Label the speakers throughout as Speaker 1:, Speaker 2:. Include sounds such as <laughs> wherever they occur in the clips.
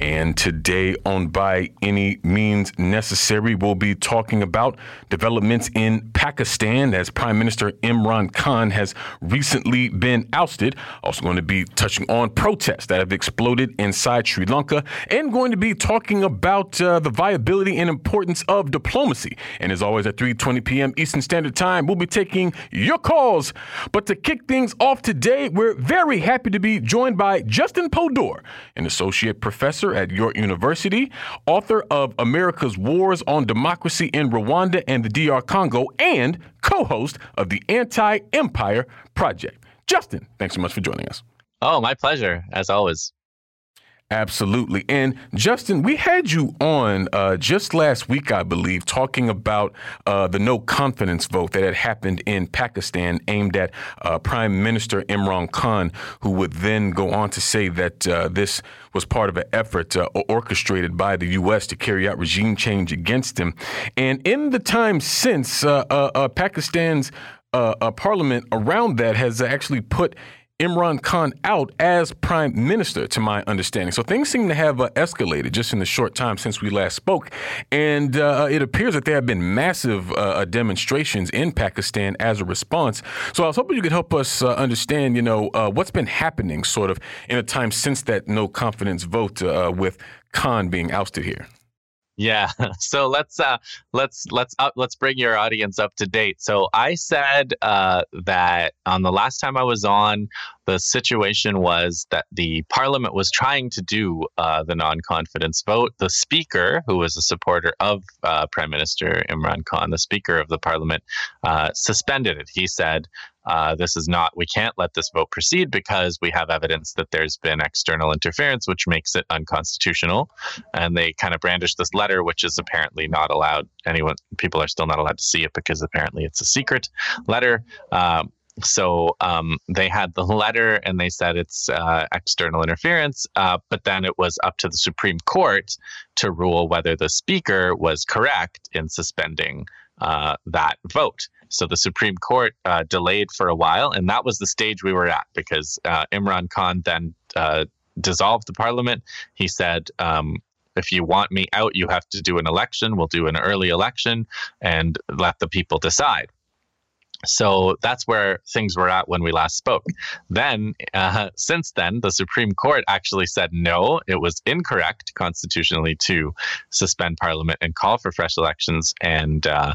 Speaker 1: And today on By Any Means Necessary, we'll be talking about developments in Pakistan as Prime Minister Imran Khan has recently been ousted. Also, going to be touching on protests that have exploded inside Sri Lanka and going to be talking about uh, the viability and importance of diplomacy. And as always, at 3:20 p.m. Eastern Standard Time, we'll be taking your calls. But to kick things off today, we're very happy to be joined by Justin Podur, an associate professor professor at York University, author of America's Wars on Democracy in Rwanda and the DR Congo, and co host of the Anti Empire Project. Justin, thanks so much for joining us.
Speaker 2: Oh, my pleasure, as always.
Speaker 1: Absolutely. And Justin, we had you on uh, just last week, I believe, talking about uh, the no confidence vote that had happened in Pakistan aimed at uh, Prime Minister Imran Khan, who would then go on to say that uh, this was part of an effort uh, orchestrated by the U.S. to carry out regime change against him. And in the time since, uh, Pakistan's parliament around that has actually put Imran Khan out as prime minister, to my understanding. So things seem to have uh, escalated just in the short time since we last spoke. And uh, it appears that there have been massive uh, uh demonstrations in Pakistan as a response. So I was hoping you could help us uh, understand, you know, uh, what's been happening sort of in a time since that no confidence vote with Khan being ousted here.
Speaker 2: Yeah. <laughs> So let's uh let's let's let's bring your audience up to date. So I said uh that on the last time I was on, the situation was that the parliament was trying to do uh, the non-confidence vote. The speaker, who was a supporter of uh, Prime Minister Imran Khan, the speaker of the parliament, uh, suspended it. He said uh, this is not, we can't let this vote proceed because we have evidence that there's been external interference, which makes it unconstitutional. And they kind of brandished this letter, which is apparently not allowed. Anyone, people are still not allowed to see it because apparently it's a secret letter. Um, so um, they had the letter and they said it's uh, external interference, uh, but then it was up to the Supreme Court to rule whether the speaker was correct in suspending uh, that vote. So the Supreme Court uh, delayed for a while, and that was the stage we were at because uh, Imran Khan then uh, dissolved the parliament. He said, um, if you want me out, you have to do an election. We'll do an early election and let the people decide. So that's where things were at when we last spoke. Then, uh, since then, the Supreme Court actually said no, it was incorrect constitutionally to suspend Parliament and call for fresh elections and uh,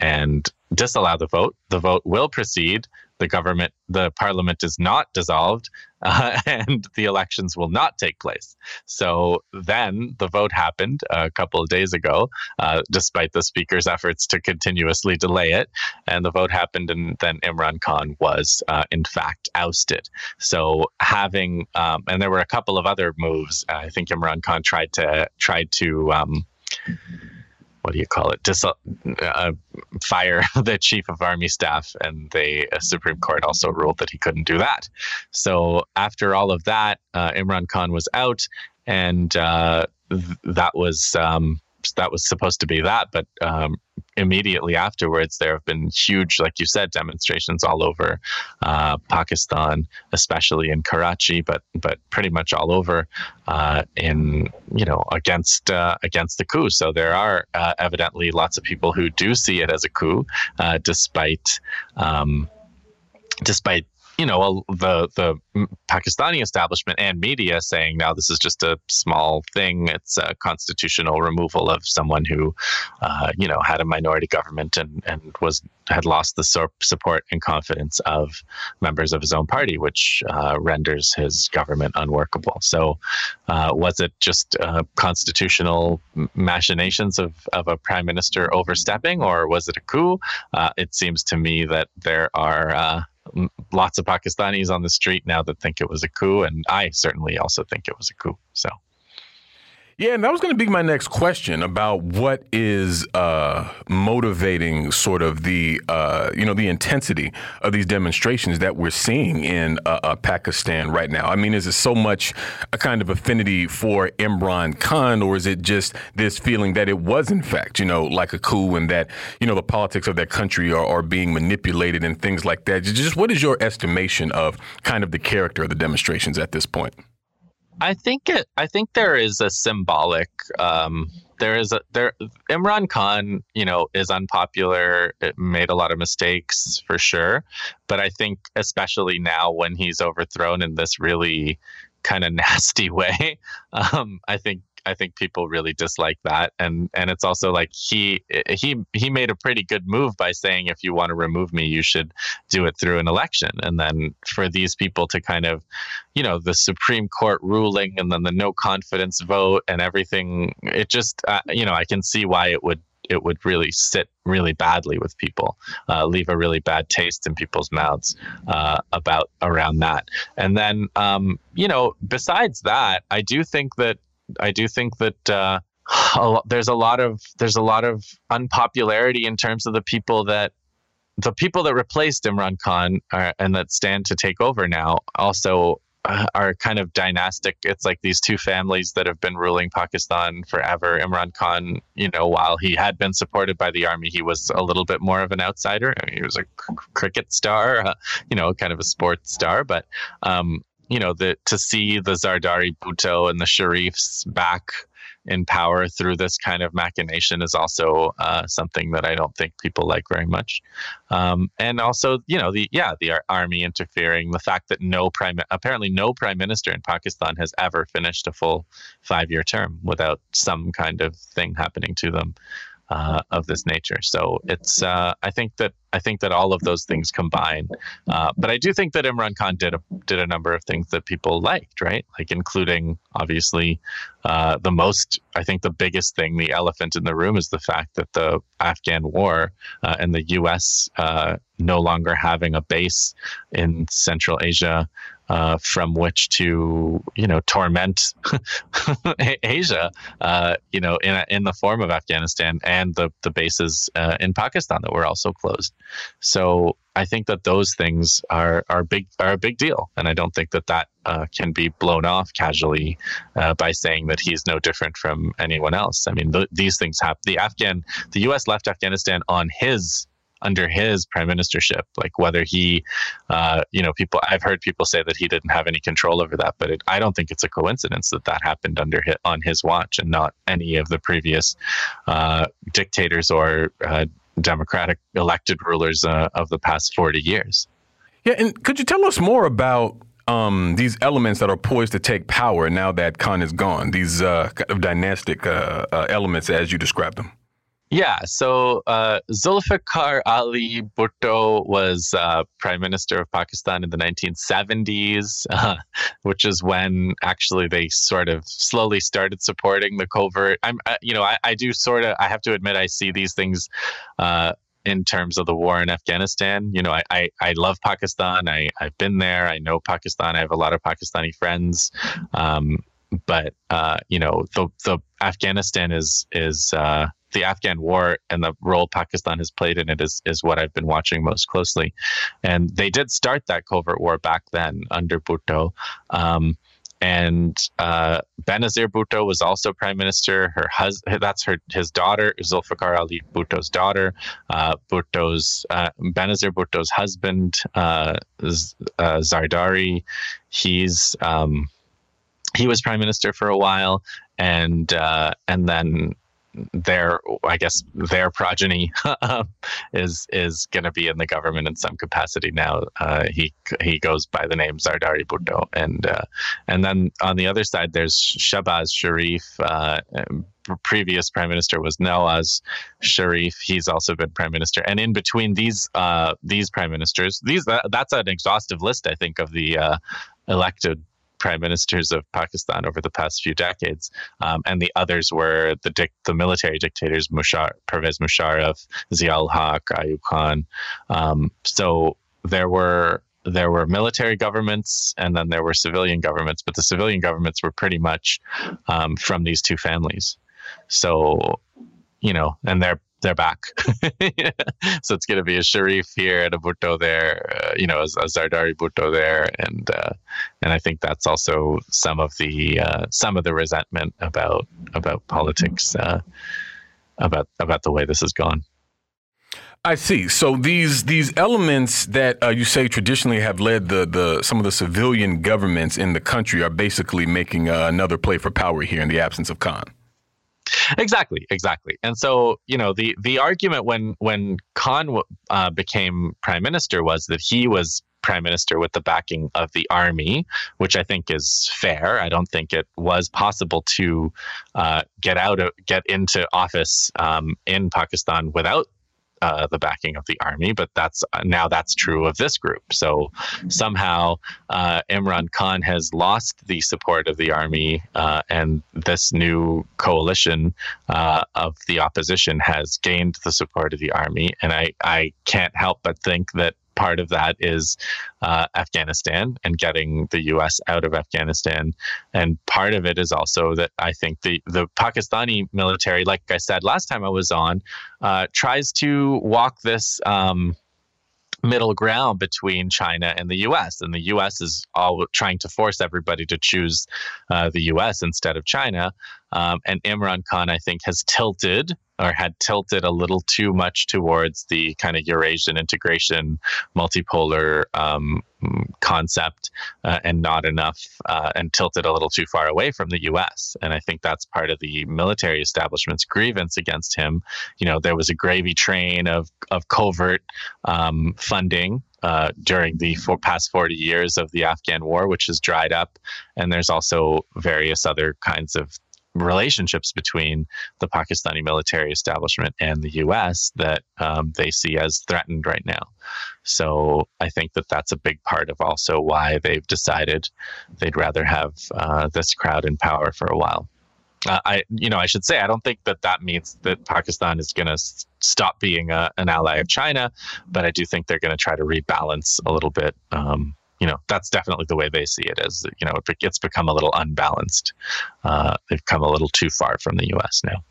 Speaker 2: and disallow the vote. The vote will proceed the government, the parliament is not dissolved, uh, <laughs> and the elections will not take place. So then the vote happened a couple of days ago, uh, despite the speaker's efforts to continuously delay it. And the vote happened, and then Imran Khan was, uh, in fact, ousted. So having, um, and there were a couple of other moves. I think Imran Khan tried to tried to. Um, what do you call it? Dis- uh, fire <laughs> the chief of army staff, and the uh, Supreme Court also ruled that he couldn't do that. So after all of that, uh, Imran Khan was out, and uh, th- that was um, that was supposed to be that. But um, immediately afterwards, there have been huge, like you said, demonstrations all over uh, Pakistan, especially in Karachi, but but pretty much all over uh, in you know against uh, against the coup. So there are uh, evidently lots of people who do see it as a coup, uh, despite. Um, despite you know the the Pakistani establishment and media saying now this is just a small thing. It's a constitutional removal of someone who, uh, you know, had a minority government and and was had lost the support and confidence of members of his own party, which uh, renders his government unworkable. So, uh, was it just uh, constitutional machinations of of a prime minister overstepping, or was it a coup? Uh, it seems to me that there are uh, lots of Pakistanis on the street now that think it was a coup, and I certainly also think it was a coup. So.
Speaker 1: Yeah, and that was going to be my next question about what is uh, motivating sort of the uh, you know the intensity of these demonstrations that we're seeing in uh, uh Pakistan right now. I mean, is it so much a kind of affinity for Imran Khan, or is it just this feeling that it was in fact you know like a coup and that you know the politics of that country are, are being manipulated and things like that? Just what is your estimation of kind of the character of the demonstrations at this point?
Speaker 2: I think it. I think there is a symbolic. Um, there is a there. Imran Khan, you know, is unpopular. It made a lot of mistakes for sure, but I think especially now when he's overthrown in this really kind of <laughs> nasty way, um, I think I think people really dislike that, and and it's also like he he he made a pretty good move by saying if you want to remove me, you should do it through an election, and then for these people to kind of, you know, the Supreme Court ruling and then the no confidence vote and everything, it just uh, you know I can see why it would it would really sit really badly with people, uh, leave a really bad taste in people's mouths uh, about around that. And then, um, you know, besides that, I do think that I do think that uh, a lot, there's a lot of there's a lot of unpopularity in terms of the people that the people that replaced Imran Khan are, and that stand to take over now also uh, are kind of dynastic. It's like these two families that have been ruling Pakistan forever. Imran Khan, you know, while he had been supported by the army, he was a little bit more of an outsider. I mean, he was a cricket star, uh, you know, kind of a sports star, but um, you know, the to see the Zardari Bhutto and the Sharifs back in power through this kind of machination is also uh, something that I don't think people like very much. Um, and also, you know, the yeah, the army interfering, the fact that no prime apparently no prime minister in Pakistan has ever finished a full five year term without some kind of thing happening to them uh, of this nature. So it's uh, I think that I think that all of those things combine. Uh, but I do think that Imran Khan did a did a number of things that people liked, right? Like including obviously uh, the most I think the biggest thing, the elephant in the room, is the fact that the Afghan war uh, and the U.S. Uh, no longer having a base in Central Asia uh, from which to you know torment <laughs> Asia, uh, you know, in in the form of Afghanistan and the the bases uh, in Pakistan that were also closed. So I think that those things are are big are a big deal, and I don't think that that uh, can be blown off casually uh, by saying that he's no different from anyone else. I mean, th- these things happen. The Afghan, the U.S. left Afghanistan on his under his prime ministership like whether he uh, you know people i've heard people say that he didn't have any control over that but it, i don't think it's a coincidence that that happened under his, on his watch and not any of the previous uh, dictators or uh, democratic elected rulers uh, of the past 40 years
Speaker 1: yeah and could you tell us more about um, these elements that are poised to take power now that Khan is gone, these uh, kind of dynastic uh, elements as you described them.
Speaker 2: Yeah, so uh, Zulfikar Ali Bhutto was uh, Prime Minister of Pakistan in the 1970s, uh, <laughs> which is when actually they sort of slowly started supporting the covert. I'm, uh, you know, I, I do sort of, I have to admit, I see these things uh, in terms of the war in Afghanistan. You know, I, I, I, love Pakistan. I, I've been there. I know Pakistan. I have a lot of Pakistani friends. Um, but uh, you know, the the Afghanistan is is uh, the Afghan war and the role Pakistan has played in it is, is what I've been watching most closely. And they did start that covert war back then under Bhutto. Um, and uh, Benazir Bhutto was also prime minister. Her husband, that's her his daughter, Zulfikar Ali Bhutto's daughter. Uh, Bhutto's uh, Benazir Bhutto's husband, uh, uh, Zardari. He's um, he was prime minister for a while, and uh, and then their I guess their progeny <laughs> is is going to be in the government in some capacity now. Uh, he he goes by the name Zardari Bhutto, and uh, and then on the other side there's Shehbaz Sharif. Uh, previous prime minister was Nawaz Sharif. He's also been prime minister, and in between these uh, these prime ministers, these that, that's an exhaustive list, I think, of the uh, elected prime ministers of Pakistan over the past few decades, um, and the others were the dic- the military dictators Mushar- Pervez Musharraf, Ziaul Haq, Ayub Khan. Um, so there were there were military governments and then there were civilian governments, but the civilian governments were pretty much um, from these two families. So, you know, and they're they're back. <laughs> so it's going to be a Sharif here and a Bhutto there, uh, you know, a, a Zardari Bhutto there, and uh, and I think that's also some of the uh, some of the resentment about about politics, uh, about about the way this has gone.
Speaker 1: I see. So these these elements that uh, you say traditionally have led the the some of the civilian governments in the country are basically making uh, another play for power here in the absence of Khan.
Speaker 2: Exactly, exactly. And so, you know, the the argument when when Khan uh, became prime minister was that he was prime minister with the backing of the army, which I think is fair. I don't think it was possible to uh, get out of get into office um, in Pakistan without uh, the backing of the army, but that's now that's true of this group. So somehow uh, Imran Khan has lost the support of the army, uh, and this new coalition uh, of the opposition has gained the support of the army. And I, I can't help but think that part of that is uh, Afghanistan and getting the U.S. out of Afghanistan, and part of it is also that I think the the Pakistani military, like I said last time I was on, uh, tries to walk this. Um, middle ground between China and the U.S. And the U.S. is all trying to force everybody to choose uh, the U.S. instead of China. Um, and Imran Khan, I think, has tilted or had tilted a little too much towards the kind of Eurasian integration, multipolar um, concept, uh, and not enough, uh, and tilted a little too far away from the U.S. And I think that's part of the military establishment's grievance against him. You know, there was a gravy train of of covert um, funding uh, during the four, past 40 years of the Afghan war, which has dried up. And there's also various other kinds of relationships between the Pakistani military establishment and the U.S. that um, they see as threatened right now. So I think that that's a big part of also why they've decided they'd rather have uh, this crowd in power for a while. Uh, I, you know, I should say I don't think that that means that Pakistan is going to s- stop being a, an ally of China, but I do think they're going to try to rebalance a little bit um, you know that's definitely the way they see it as you know it's become a little unbalanced. Uh, they've come a little too far from the us now.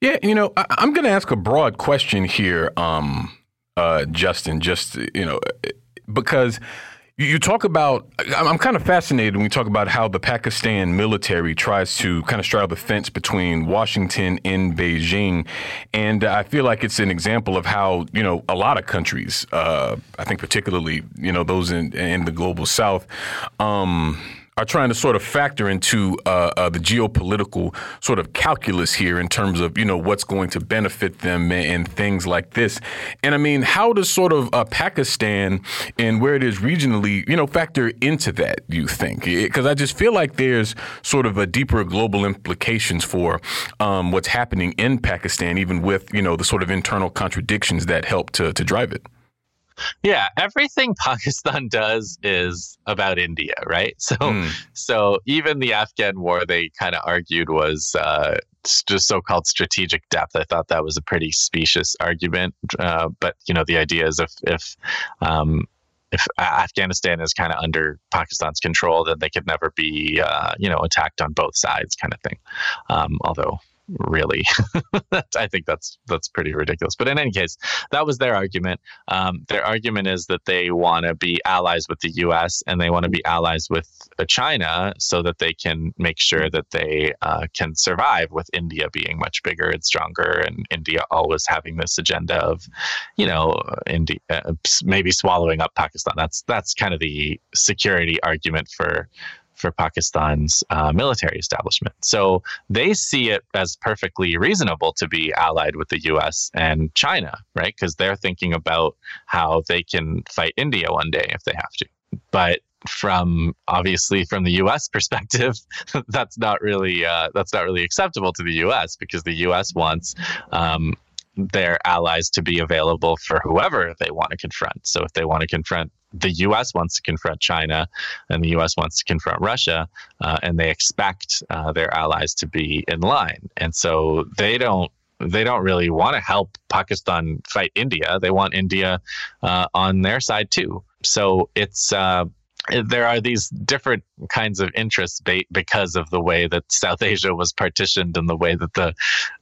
Speaker 1: Yeah you know I, am going to ask a broad question here um, uh, justin just you know because you talk about, I'm kind of fascinated when we talk about how the Pakistan military tries to kind of straddle the fence between Washington and Beijing. And I feel like it's an example of how, you know, a lot of countries, uh, I think particularly, you know, those in, in the global south, um, are trying to sort of factor into uh, uh, the geopolitical sort of calculus here in terms of you know what's going to benefit them and, things like this. And I mean, how does sort of uh, Pakistan and where it is regionally, you know, factor into that? You think? Because I just feel like there's sort of a deeper global implications for um, what's happening in Pakistan, even with you know the sort of internal contradictions that help to to drive it.
Speaker 2: Yeah, everything <laughs> Pakistan does is about India, right? So, mm. so even the Afghan war, they kind of argued was uh, just so-called strategic depth. I thought that was a pretty specious argument, uh, but you know, the idea is if if um, if Afghanistan is kind of under Pakistan's control, then they could never be, uh, you know, attacked on both sides, kind of thing. Um, although really. <laughs> I think that's that's pretty ridiculous. But in any case, that was their argument. Um, their argument is that they want to be allies with the U.S. and they want to be allies with uh, China so that they can make sure that they uh, can survive with India being much bigger and stronger, and India always having this agenda of, you know, India uh, maybe swallowing up Pakistan. That's that's kind of the security argument for for Pakistan's uh, military establishment. So they see it as perfectly reasonable to be allied with the US and China, right? Because they're thinking about how they can fight India one day if they have to. But from obviously from the U.S. <laughs> perspective, that's not really uh, that's not really acceptable to the U.S. because the U.S. wants um, their allies to be available for whoever they want to confront. So if they want to confront the U.S. wants to confront China, and the U.S. wants to confront Russia, uh, and they expect uh, their allies to be in line, and so they don't they don't really want to help Pakistan fight India. They want India uh, on their side too. so it's uh, there are these different kinds of interests ba- because of the way that South Asia was partitioned and the way that the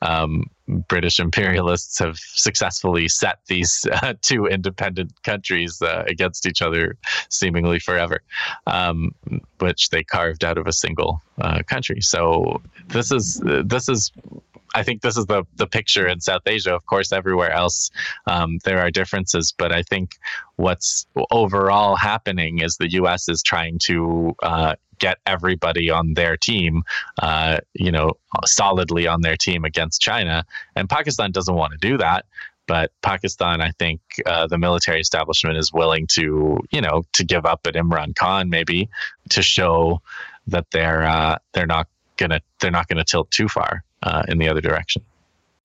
Speaker 2: um, British imperialists have successfully set these <laughs> uh, two independent countries uh, against each other seemingly forever, um, which they carved out of a single uh, country. So this is this is I think this is the the picture in South Asia. Of course, everywhere else um, there are differences, but I think what's overall happening is the U.S. is trying to uh, get everybody on their team, uh, you know, solidly on their team against China, and Pakistan doesn't want to do that. But Pakistan, I think uh, the military establishment is willing to, you know, to give up at Imran Khan maybe to show that they're uh, they're not gonna they're not gonna tilt too far uh, in the other direction.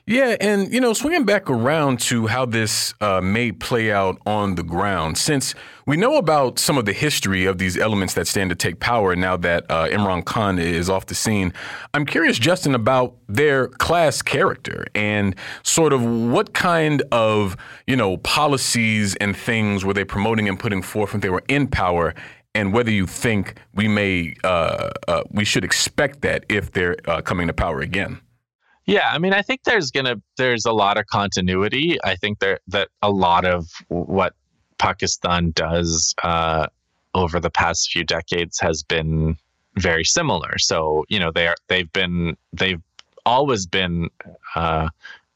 Speaker 1: Yeah, and you know, swinging back around to how this uh, may play out on the ground, since we know about some of the history of these elements that stand to take power now that uh, Imran Khan is off the scene, I'm curious, Justin, about their class character and sort of what kind of you know policies and things were they promoting and putting forth when they were in power, and whether you think we may uh, uh, we should expect that if they're uh, coming to power again.
Speaker 2: Yeah, I mean, I think there's gonna there's a lot of continuity. I think there that a lot of what Pakistan does uh, over the past few decades has been very similar. So you know they are they've been they've always been uh,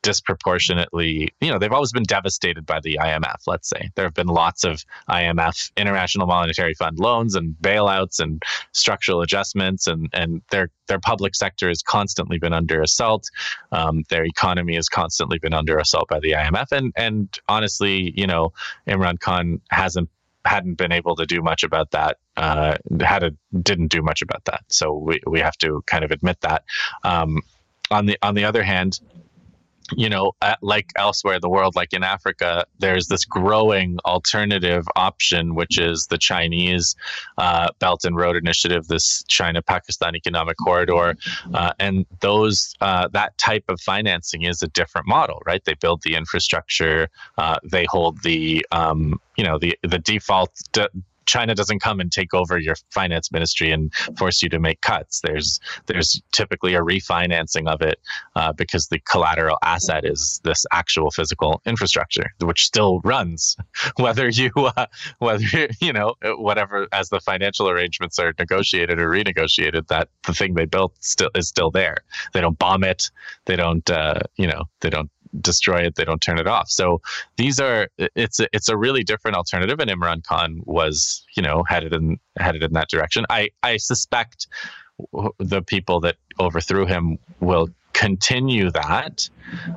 Speaker 2: disproportionately, you know, they've always been devastated by the IMF, let's say. There have been lots of IMF, International Monetary Fund loans and bailouts and structural adjustments, and, and their, their public sector has constantly been under assault. Um, their economy has constantly been under assault by the IMF. And, and honestly, you know, Imran Khan hasn't hadn't been able to do much about that. Uh, had a, didn't do much about that. So we, we have to kind of admit that. Um, on the on the other hand, you know, like elsewhere in the world, like in Africa, there's this growing alternative option, which is the Chinese uh, Belt and Road Initiative, this China-Pakistan Economic Corridor, uh, and those uh, that type of financing is a different model, right? They build the infrastructure, uh, they hold the um, you know the the default China doesn't come and take over your finance ministry and force you to make cuts. There's there's typically a refinancing of it uh, because the collateral asset is this actual physical infrastructure, which still runs, <laughs> whether you uh, whether you know whatever as the financial arrangements are negotiated or renegotiated. That the thing they built still is still there. They don't bomb it. They don't uh, you know they don't destroy it, they don't turn it off. So these are it's a, it's a really different alternative, and Imran Khan was you know headed in headed in that direction. I I suspect the people that overthrew him will continue that,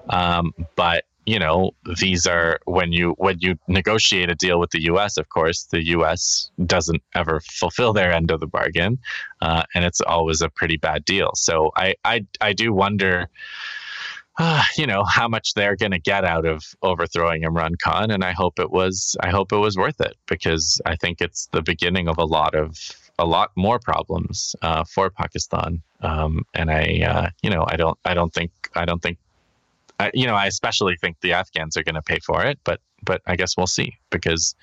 Speaker 2: um, but you know these are when you when you negotiate a deal with the U.S. Of course, the U.S. doesn't ever fulfill their end of the bargain, uh, and it's always a pretty bad deal. So I I I do wonder uh, you know how much they're going to get out of overthrowing Imran Khan, and I hope it was I hope it was worth it because I think it's the beginning of a lot of a lot more problems uh, for Pakistan. Um, and I uh, you know I don't I don't think I don't think I, you know I especially think the Afghans are going to pay for it, but but I guess we'll see because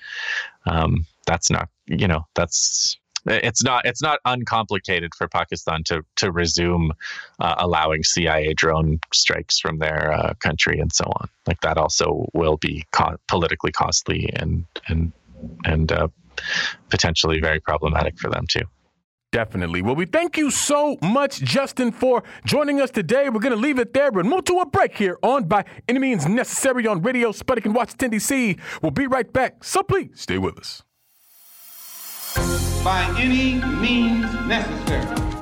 Speaker 2: um, that's not you know that's it's not it's not uncomplicated for Pakistan to to resume uh, allowing CIA drone strikes from their uh, country and so on. Like that also will be co- politically costly and and and uh, potentially very problematic for them too.
Speaker 1: Definitely. Well, we thank you so much, Justin, for joining us today. We're going to leave it there, but move to a break here on By Any Means Necessary on Radio Sputnik in Washington, D.C. We'll be right back, so please stay with us
Speaker 3: by any means necessary.